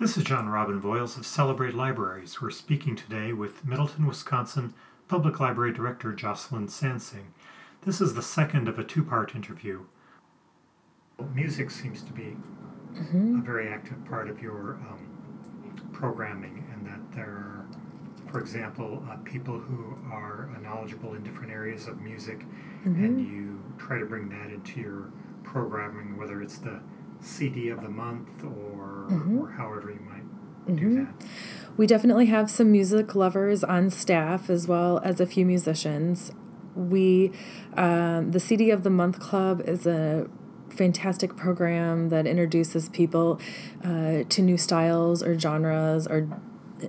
This is Jon Robin Voils of Celebrate Libraries. We're speaking today with Middleton, Wisconsin Public Library Director Jocelyne Sansing. This is the second of a two part interview. Music seems to be Mm-hmm. a very active part of your um, programming, and that there are, for example, uh, people who are knowledgeable in different areas of music, Mm-hmm. and you try to bring that into your programming, whether it's the CD of the month or, Mm-hmm. or however you might do that. We definitely have some music lovers on staff as well as a few musicians. We, um, the CD of the Month Club is a fantastic program that introduces people uh, to new styles or genres or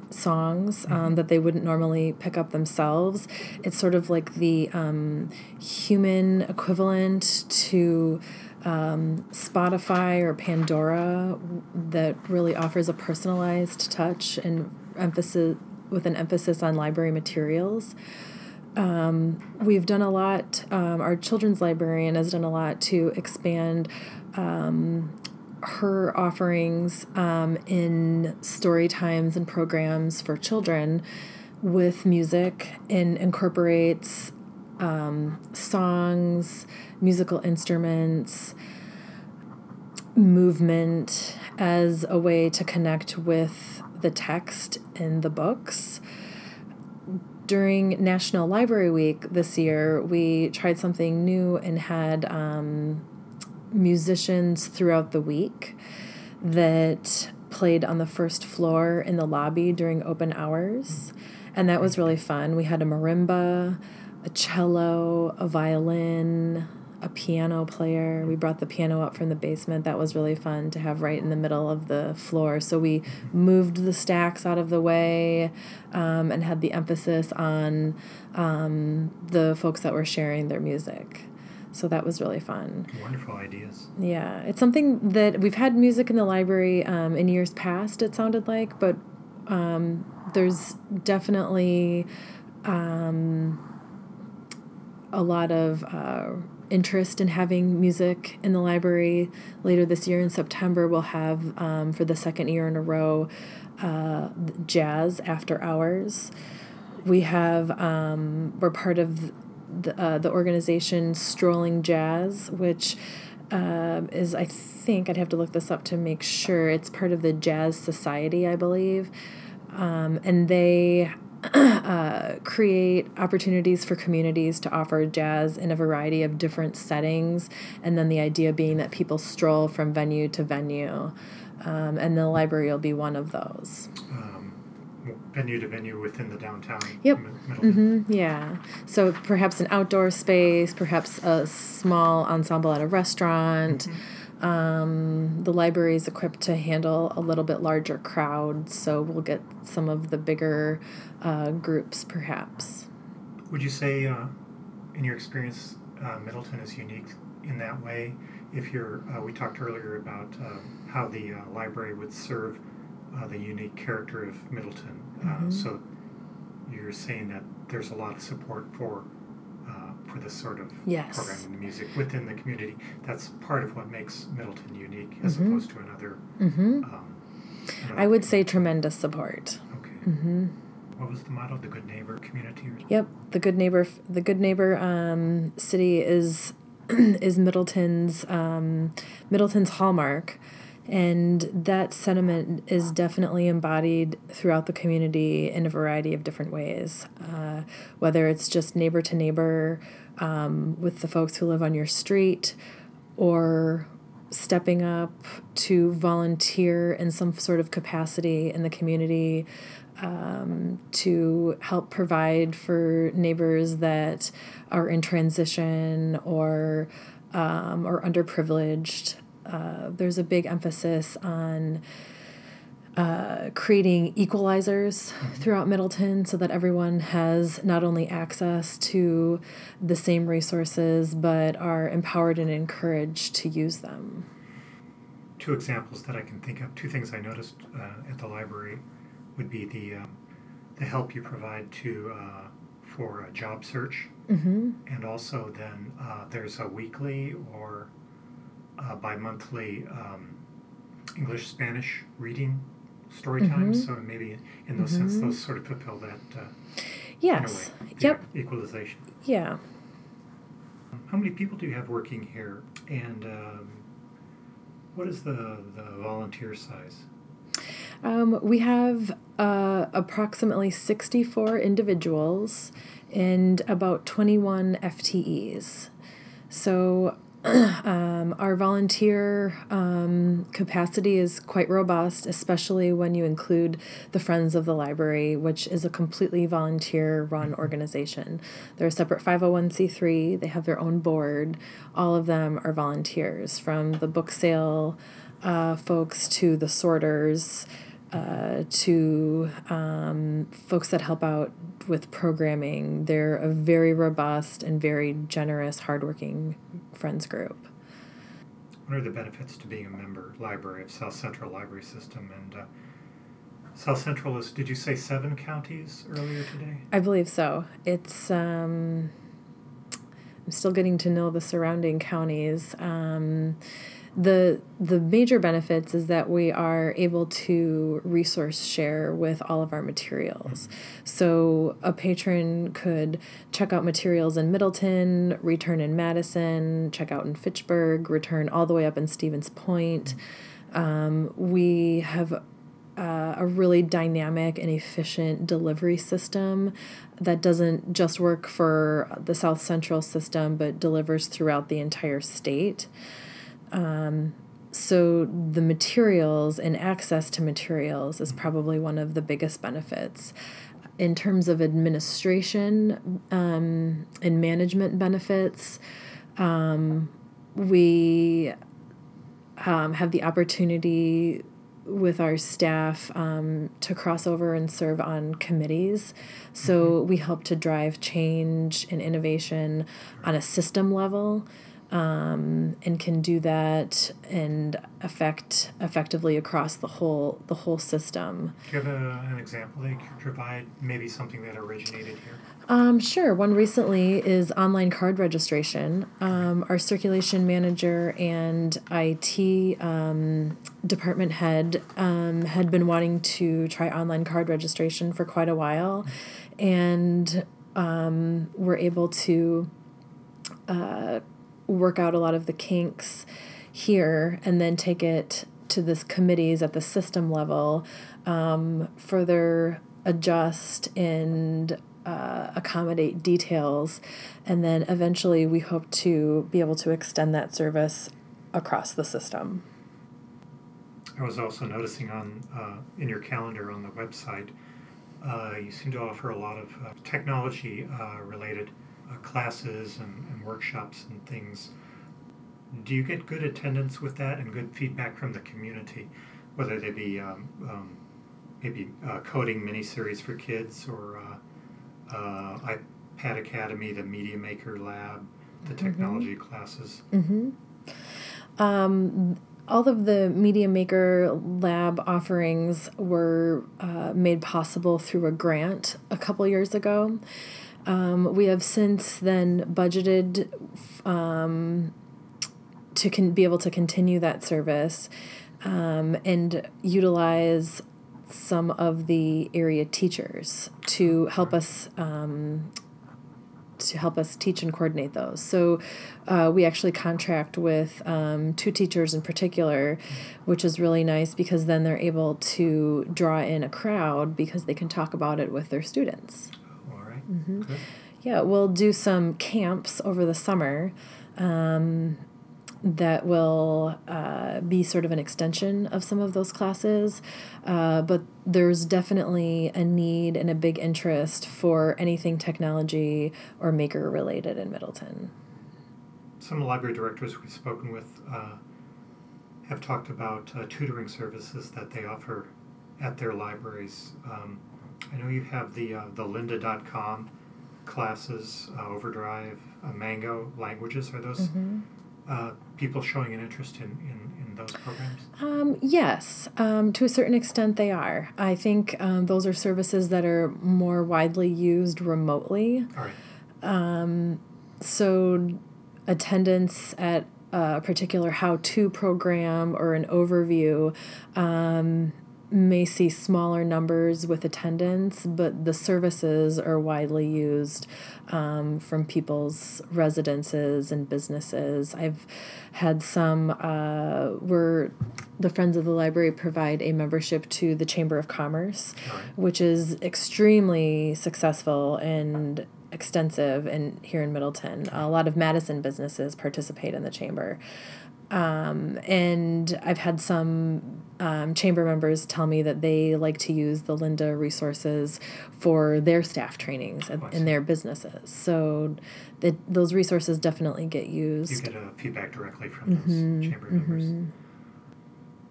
songs um, that they wouldn't normally pick up themselves. It's sort of like the um, human equivalent to um, Spotify or Pandora that really offers a personalized touch and emphasis with an emphasis on library materials. Um, we've done a lot. Um, our children's librarian has done a lot to expand um, her offerings um, in story times and programs for children with music and incorporates um, songs, musical instruments, movement as a way to connect with the text in the books during National Library Week this year, we tried something new and had um, musicians throughout the week that played on the first floor in the lobby during open hours. And that was really fun. We had a marimba, a cello, a violin, a piano player. We brought the piano up from the basement. That was really fun to have right in the middle of the floor. So we moved the stacks out of the way um, and had the emphasis on um, the folks that were sharing their music. So that was really fun. Wonderful ideas. Yeah, it's something that we've had music in the library um, in years past, it sounded like, but um, there's definitely um, a lot of uh, interest in having music in the library. Later this year in September, we'll have, um, for the second year in a row, uh, jazz after hours. We have, um, we're part of the, uh, the organization Strolling Jazz, which um, is, I think, I'd have to look this up to make sure. It's part of the Jazz Society, I believe. Um, and they uh, create opportunities for communities to offer jazz in a variety of different settings. And then the idea being that people stroll from venue to venue. Um, and the library will be one of those. Um, venue to venue within the downtown. Yep. Mi- Middleton. hmm yeah. So perhaps an outdoor space, perhaps a small ensemble at a restaurant. Um, the library is equipped to handle a little bit larger crowds, so we'll get some of the bigger uh, groups perhaps. Would you say, uh, in your experience, uh, Middleton is unique in that way? If you're, uh, we talked earlier about uh, how the uh, library would serve uh, the unique character of Middleton. Uh, so you're saying that there's a lot of support for for this sort of Yes. programming the music within the community. That's part of what makes Middleton unique, as opposed to another. hmm Um, I would say tremendous support. Okay. hmm What was the motto? The good neighbor community. Or Yep, the good neighbor, the good neighbor um, city is is Middleton's um, Middleton's hallmark, and that sentiment is definitely embodied throughout the community in a variety of different ways. Uh, whether it's just neighbor to neighbor um, with the folks who live on your street, or stepping up to volunteer in some sort of capacity in the community um, to help provide for neighbors that are in transition or um, or underprivileged. Uh, there's a big emphasis on uh, creating equalizers throughout Middleton so that everyone has not only access to the same resources but are empowered and encouraged to use them. two examples that I can think of. Two things I noticed uh, at the library would be the um, the help you provide to uh, for a job search, Mm-hmm. and also then uh, there's a weekly or uh, bi-monthly um, English Spanish reading story times. So maybe in those sense, those sort of fulfill that. Uh, Yes. way, Yep. equalization. Yeah. How many people do you have working here, and um, what is the the volunteer size? Um, we have uh, approximately 64 individuals and about 21 FTEs. So um, our volunteer um, capacity is quite robust, especially when you include the Friends of the Library, which is a completely volunteer run organization. They're a separate 501c3, they have their own board. All of them are volunteers, from the book sale uh, folks to the sorters. Uh, to um, folks that help out with programming. They're a very robust and very generous, hardworking friends group. What are the benefits to being a member library of South Central Library System? And uh, South Central is, did you say seven counties earlier today? I believe so. It's, um, I'm still getting to know the surrounding counties. Um, the the major benefits is that we are able to resource share with all of our materials. So a patron could check out materials in Middleton, return in Madison, check out in Fitchburg, return all the way up in Stevens Point. Um, we have uh, a really dynamic and efficient delivery system that doesn't just work for the South Central system but delivers throughout the entire state. Um, so the materials and access to materials is probably one of the biggest benefits. In terms of administration um, and management benefits, um, we um, have the opportunity with our staff um, to cross over and serve on committees. So we help to drive change and innovation on a system level um, and can do that and affect effectively across the whole the whole system. Do you have a, an example that you could provide? Maybe something that originated here? Um, sure. One recently is online card registration. Um, our circulation manager and IT um, department head um, had been wanting to try online card registration for quite a while, and um, were able to uh, work out a lot of the kinks here and then take it to this committees at the system level, um, further adjust and uh, accommodate details, and then eventually we hope to be able to extend that service across the system. I was also noticing on uh, in your calendar on the website, uh, you seem to offer a lot of uh, technology uh, related uh, classes and, and workshops and things. Do you get good attendance with that and good feedback from the community, whether they be um, um, maybe uh, coding miniseries for kids or uh, uh, iPad Academy, the Media Maker Lab, the technology classes? Mm-hmm. Um, all of the Media Maker Lab offerings were uh, made possible through a grant a couple years ago. Um, we have since then budgeted um, to con- be able to continue that service um, and utilize some of the area teachers to help us um, to help us teach and coordinate those. So uh, we actually contract with um, two teachers in particular, which is really nice because then they're able to draw in a crowd because they can talk about it with their students. Right. Good. Yeah, we'll do some camps over the summer um, that will uh, be sort of an extension of some of those classes. Uh, but there's definitely a need and a big interest for anything technology or maker related in Middleton. Some library directors we've spoken with uh, have talked about uh, tutoring services that they offer at their libraries. Um, I know you have the uh, the lynda.com classes, uh, Overdrive, uh, Mango languages. Are those uh, people showing an interest in, in, in those programs? Um, yes, um, to a certain extent they are. I think um, those are services that are more widely used remotely. All right. Um, so attendance at a particular how-to program or an overview um, may see smaller numbers with attendance, but the services are widely used um, from people's residences and businesses. I've had some uh, where the Friends of the Library provide a membership to the Chamber of Commerce, which is extremely successful and extensive in here in Middleton. A lot of Madison businesses participate in the chamber. Um, and I've had some um, chamber members tell me that they like to use the Lynda resources for their staff trainings in, in their businesses. So that those resources definitely get used. You get a feedback directly from mm-hmm, those chamber members. Mm-hmm.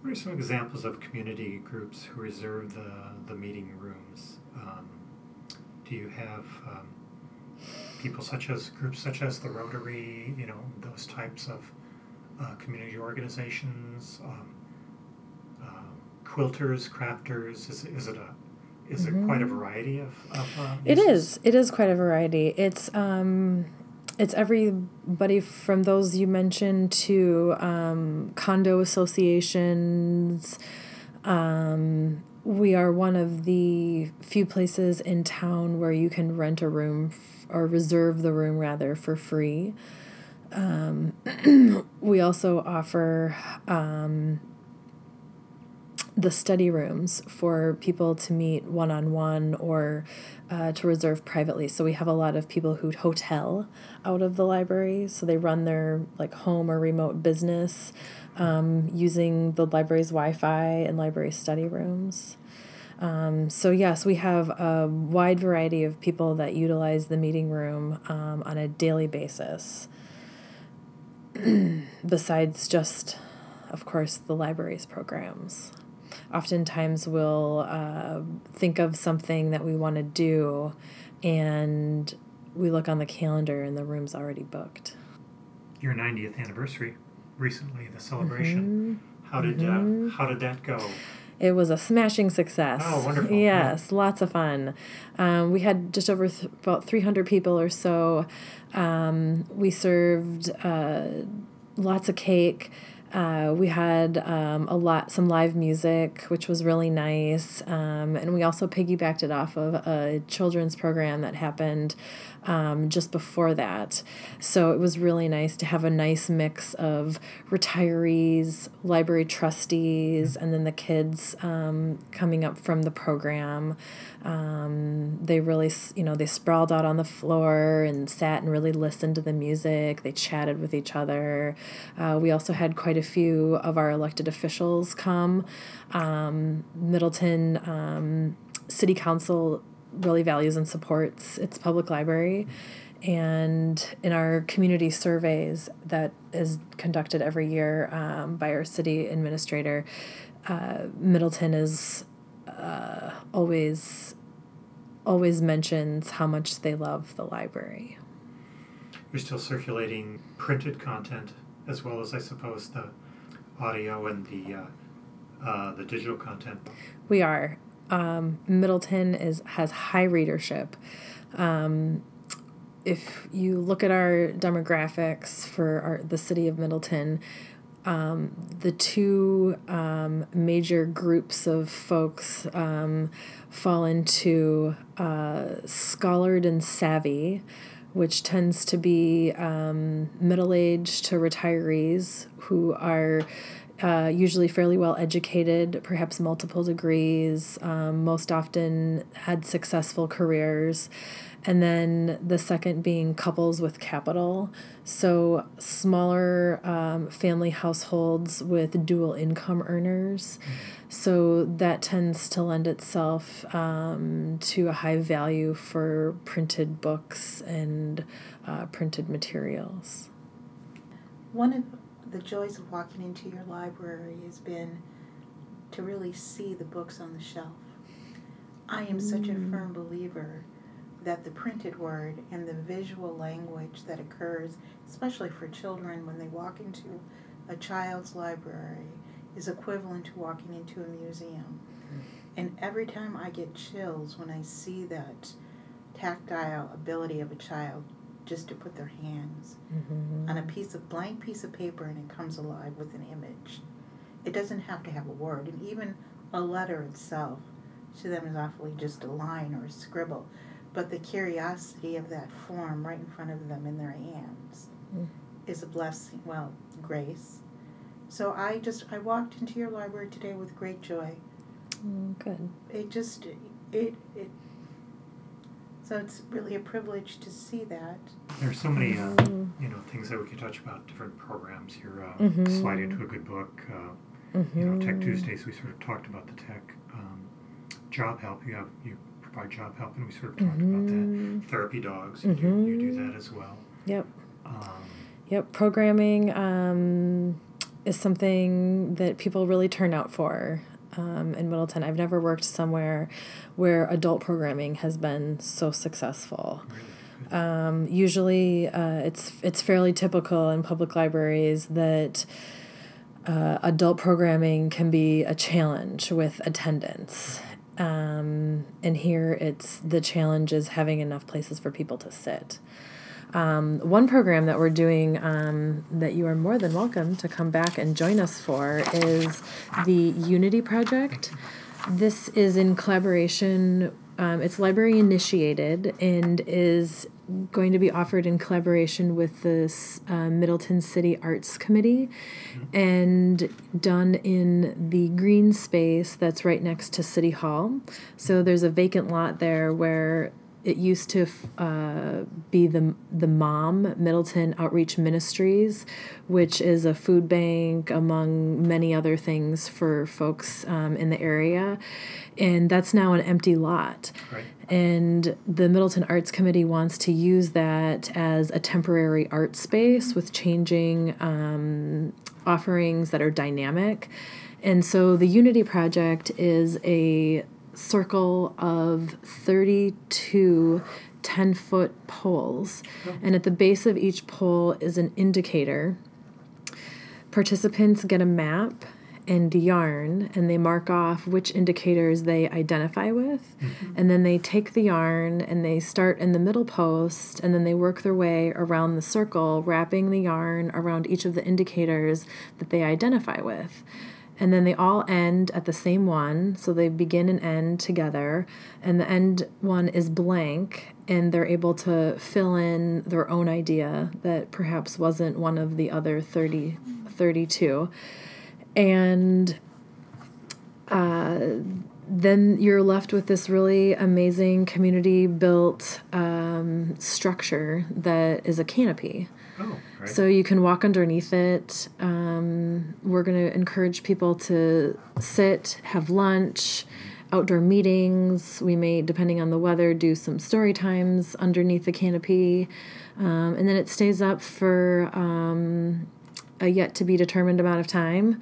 What are some examples of community groups who reserve the, the meeting rooms? Um, do you have um, people such as groups such as the Rotary, you know, those types of uh, community organizations, um, uh, quilters, crafters? Is, is it a is mm-hmm. it quite a variety of? of uh, it is. It is quite a variety. It's um, it's everybody from those you mentioned to um, condo associations. Um, we are one of the few places in town where you can rent a room f- or reserve the room rather for free. Um, we also offer um, the study rooms for people to meet one on one or uh, to reserve privately. So we have a lot of people who hotel out of the library. So they run their like home or remote business um, using the library's Wi Fi and library study rooms. Um, so, yes, we have a wide variety of people that utilize the meeting room um, on a daily basis. besides just, of course, the library's programs. Oftentimes, we'll uh, think of something that we want to do, and we look on the calendar, and the room's already booked. Your 90th anniversary recently, the celebration. Mm-hmm. How did mm-hmm. uh, how did that go? It was a smashing success. Oh, wonderful. Yes, yeah. lots of fun. Um, we had just over th- about 300 people or so. Um, we served uh, lots of cake. Uh, we had um, a lot, some live music, which was really nice, um, and we also piggybacked it off of a children's program that happened um, just before that. So it was really nice to have a nice mix of retirees, library trustees, and then the kids um, coming up from the program. Um, they really, you know, they sprawled out on the floor and sat and really listened to the music. They chatted with each other. Uh, we also had quite a few of our elected officials come. Um, Middleton um, City Council really values and supports its public library. And in our community surveys that is conducted every year um, by our city administrator, uh, Middleton is uh, always always mentions how much they love the library. You're still circulating printed content as well as, I suppose, the audio and the uh, uh the digital content. We are, um, Middleton is has high readership. Um, if you look at our demographics for our, the city of Middleton, um, the two um, major groups of folks um, fall into uh, scholared and savvy, which tends to be um, middle aged to retirees who are uh, usually fairly well educated, perhaps multiple degrees, um, most often had successful careers. And then the second being couples with capital. So, smaller um, family households with dual income earners. So, that tends to lend itself um, to a high value for printed books and uh, printed materials. One of the joys of walking into your library has been to really see the books on the shelf. I am such a mm. firm believer that the printed word and the visual language that occurs, especially for children when they walk into a child's library, is equivalent to walking into a museum. Mm. And every time I get chills when I see that tactile ability of a child just to put their hands mm-hmm. on a piece of blank piece of paper and it comes alive with an image. It doesn't have to have a word. And even a letter itself to them is awfully just a line or a scribble, but the curiosity of that form right in front of them in their hands Mm. is a blessing. Well, grace. So I just I walked into your library today with great joy. Mm, good. It just it it. So it's really a privilege to see that. There's so many, uh, Mhm. you know, things that we could touch about, different programs here. Uh, Mhm. Slide into a good book. Uh, you know, Tech Mhm. Tuesdays, we sort of talked about the tech. Um, job help, you have you provide job help, and we sort of talked about that. Therapy dogs, you, do, you do Mhm. that as well. Yep. Um, Yep. Programming um, is something that people really turn out for um, in Middleton. I've never worked somewhere where adult programming has been so successful. Um, usually, uh, it's it's fairly typical in public libraries that uh, adult programming can be a challenge with attendance. Um, and here, it's the challenge is having enough places for people to sit. Um, one program that we're doing um, that you are more than welcome to come back and join us for is the Unity Project. This is in collaboration, um, it's library initiated and is going to be offered in collaboration with the uh, Middleton City Arts Committee and done in the green space that's right next to City Hall. So there's a vacant lot there where it used to uh, be the the mom Middleton Outreach Ministries, which is a food bank among many other things for folks um, in the area, and that's now an empty lot. Right. And the Middleton Arts Committee wants to use that as a temporary art space with changing um, offerings that are dynamic. And so the Unity Project is a circle of 32 10 foot poles. And at the base of each pole is an indicator. Participants get a map and yarn and they mark off which indicators they identify with. Mm-hmm. And then they take the yarn and they start in the middle post and then they work their way around the circle, wrapping the yarn around each of the indicators that they identify with. And then they all end at the same one. So they begin and end together. And the end one is blank. And they're able to fill in their own idea that perhaps wasn't one of the other 30, 32. And uh, then you're left with this really amazing community built um, structure that is a canopy. Oh, right. So you can walk underneath it. Um, we're going to encourage people to sit, have lunch, outdoor meetings. We may, depending on the weather, do some story times underneath the canopy. Um, and then it stays up for um, a yet to be determined amount of time.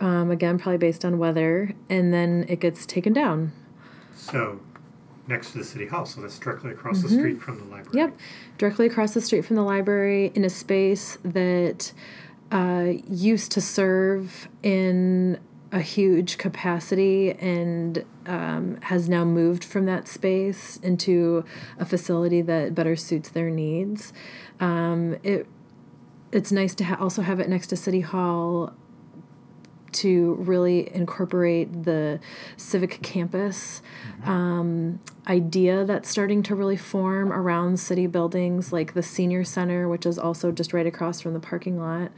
Um, again, probably based on weather. And then it gets taken down. so, next to the city hall, so that's directly across the street from the library. Mm-hmm. Yep, directly across the street from the library in a space that uh, used to serve in a huge capacity and um, has now moved from that space into a facility that better suits their needs. Um, it it's nice to ha- also have it next to City Hall to really incorporate the civic campus um, idea that's starting to really form around city buildings like the senior center which is also just right across from the parking lot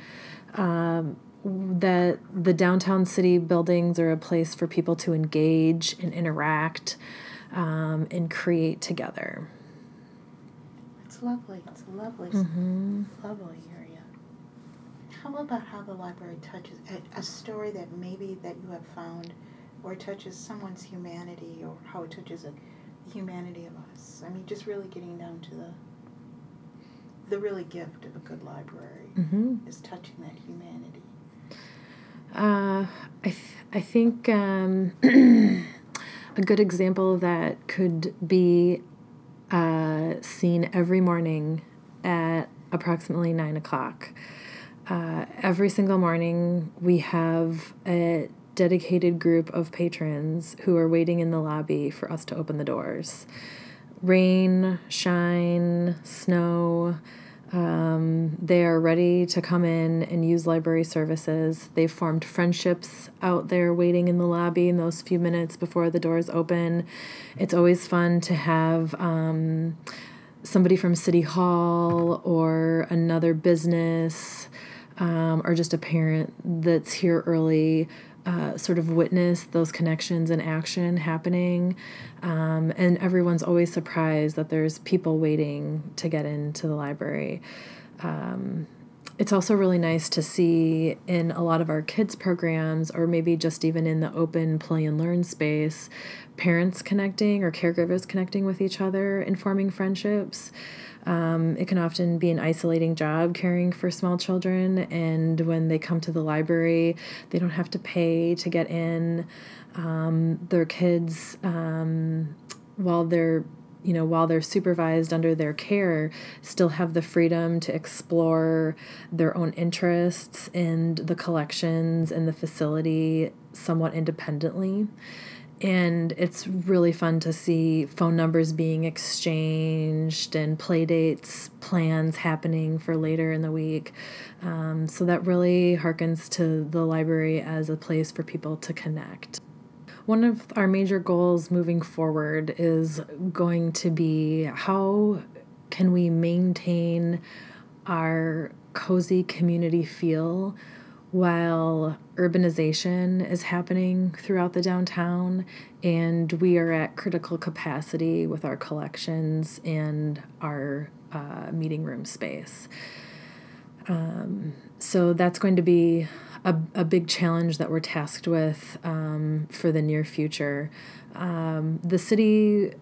um, that the downtown city buildings are a place for people to engage and interact um, and create together It's lovely. It's lovely, mm-hmm. lovely area. How about how the library touches a, a story that maybe that you have found, or touches someone's humanity, or how it touches a, the humanity of us. I mean, just really getting down to the the really gift of a good library Mm-hmm. is touching that humanity. Uh, I, th- I think um, a good example of that could be uh, seen every morning at approximately nine o'clock. Uh, every single morning, we have a dedicated group of patrons who are waiting in the lobby for us to open the doors. Rain, shine, snow, Um, they are ready to come in and use library services. They've formed friendships out there waiting in the lobby in those few minutes before the doors open. It's always fun to have um, somebody from City Hall or another business um, or just a parent that's here early uh, sort of witness those connections and action happening. Um, and everyone's always surprised that there's people waiting to get into the library. Um, it's also really nice to see in a lot of our kids' programs, or maybe just even in the open play and learn space, parents connecting or caregivers connecting with each other and forming friendships. Um, it can often be an isolating job caring for small children, and when they come to the library, they don't have to pay to get in. Um, their kids, um, while they're you know, while they're supervised under their care, still have the freedom to explore their own interests and the collections and the facility somewhat independently. And it's really fun to see phone numbers being exchanged and play dates plans happening for later in the week. Um, so that really harkens to the library as a place for people to connect one of our major goals moving forward is going to be how can we maintain our cozy community feel while urbanization is happening throughout the downtown and we are at critical capacity with our collections and our uh, meeting room space. Um, so that's going to be a, a big challenge that we're tasked with um, for the near future. Um, the city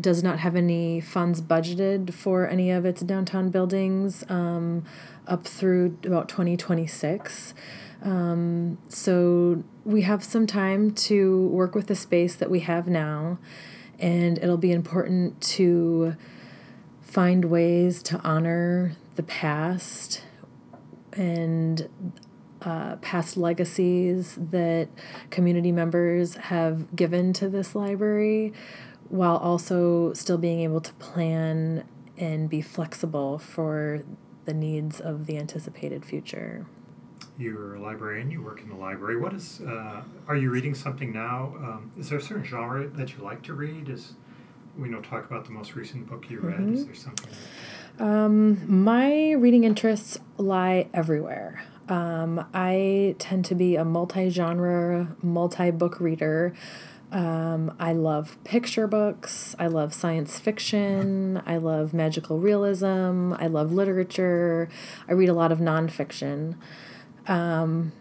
does not have any funds budgeted for any of its downtown buildings um, up through about 2026. Um, so we have some time to work with the space that we have now, and it'll be important to find ways to honor the past and uh, past legacies that community members have given to this library while also still being able to plan and be flexible for the needs of the anticipated future. You're a librarian. You work in the library. What is? Uh, are you reading something now? Um, is there a certain genre that you like to read? Is we know talk about the most recent book you read. Mm-hmm. Is there something? Um, my reading interests lie everywhere. Um, I tend to be a multi genre, multi book reader. Um, I love picture books. I love science fiction. I love magical realism. I love literature. I read a lot of nonfiction. Um,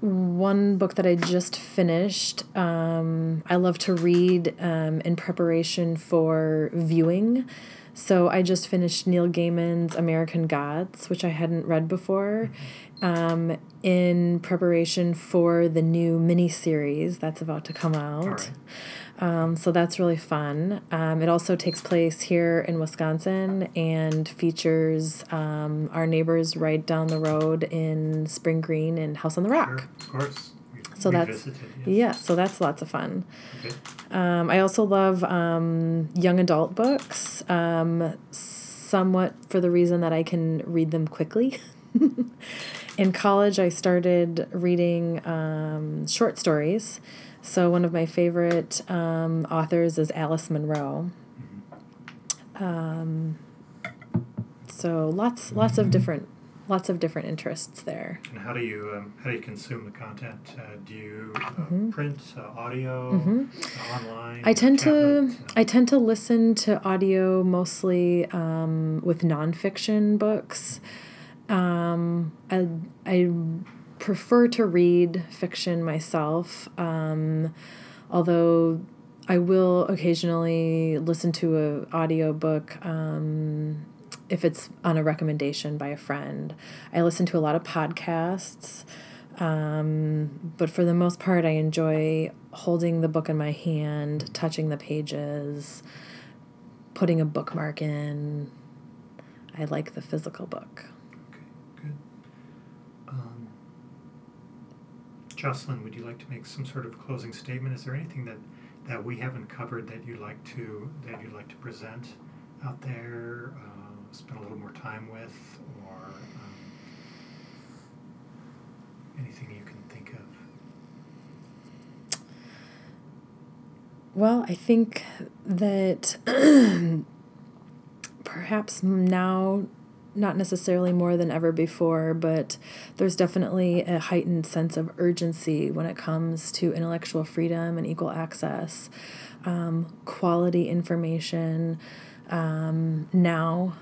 one book that I just finished, um, I love to read um, in preparation for viewing. So I just finished Neil Gaiman's American Gods, which I hadn't read before, um, in preparation for the new mini series that's about to come out. Um, so that's really fun. Um, it also takes place here in Wisconsin and features um, our neighbors right down the road in Spring Green and House on the Rock. Sure, of course. So that's yes. yeah, so that's lots of fun. Okay. Um, I also love um, young adult books, um, somewhat for the reason that I can read them quickly. In college, I started reading um, short stories. So, one of my favorite um, authors is Alice Munro. Um, so, lots, lots of different lots of different interests there. And how do you um, how do you consume the content? Uh, do you uh, Mhm. print, uh, audio, Mhm. uh, online? I tend to? Uh, I tend to listen to audio mostly um, with nonfiction books. Um, I I prefer to read fiction myself, um, although I will occasionally listen to a audiobook um, if it's on a recommendation by a friend. I listen to a lot of podcasts. Um, but for the most part, I enjoy holding the book in my hand, touching the pages, putting a bookmark in. I like the physical book. Okay, good. Um, Jocelyne, would you like to make some sort of closing statement? Is there anything that, that we haven't covered that you'd like to that you'd like to present out there? Uh, spend a little more time with, or um, anything you can think of? Well, I think that perhaps now not necessarily more than ever before, but there's definitely a heightened sense of urgency when it comes to intellectual freedom and equal access, um, quality information um, now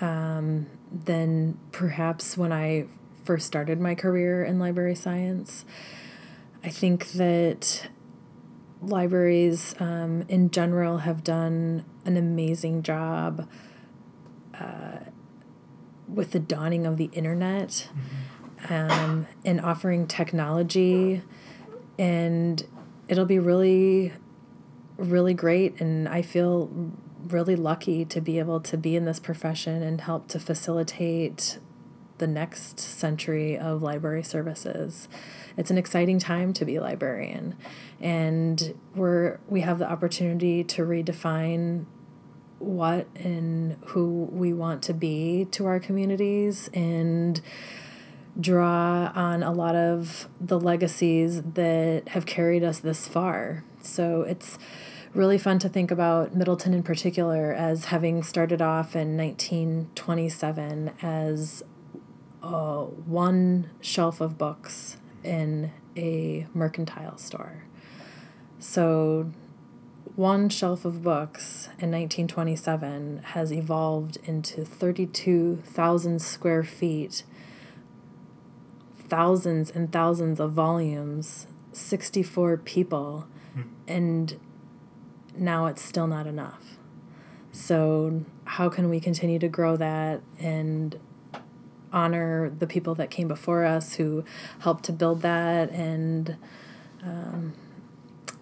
um, than perhaps when I first started my career in library science. I think that libraries um, in general have done an amazing job. Uh, with the dawning of the internet um, and offering technology. And it'll be really, really great. And I feel really lucky to be able to be in this profession and help to facilitate the next century of library services. It's an exciting time to be a librarian, and we're we have the opportunity to redefine what and who we want to be to our communities and draw on a lot of the legacies that have carried us this far. So it's really fun to think about Middleton in particular as having started off in 1927 as uh, one shelf of books in a mercantile store. So one shelf of books in 1927 has evolved into 32,000 square feet, thousands and thousands of volumes, 64 people, mm. and now it's still not enough. So, how can we continue to grow that and honor the people that came before us who helped to build that and um,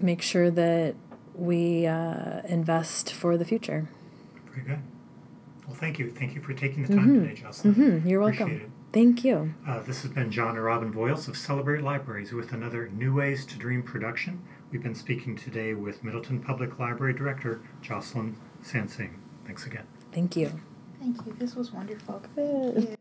make sure that we uh, invest for the future. Very good. Well, thank you. Thank you for taking the time mm-hmm. today, Jocelyne. Mm-hmm. You're welcome. It. Thank you. Uh, this has been Jon and Robin Voils of Celebrate Libraries with another New Ways to Dream production. We've been speaking today with Middleton Public Library Director Jocelyne Sansing. Thanks again. Thank you. Thank you. This was wonderful. Good.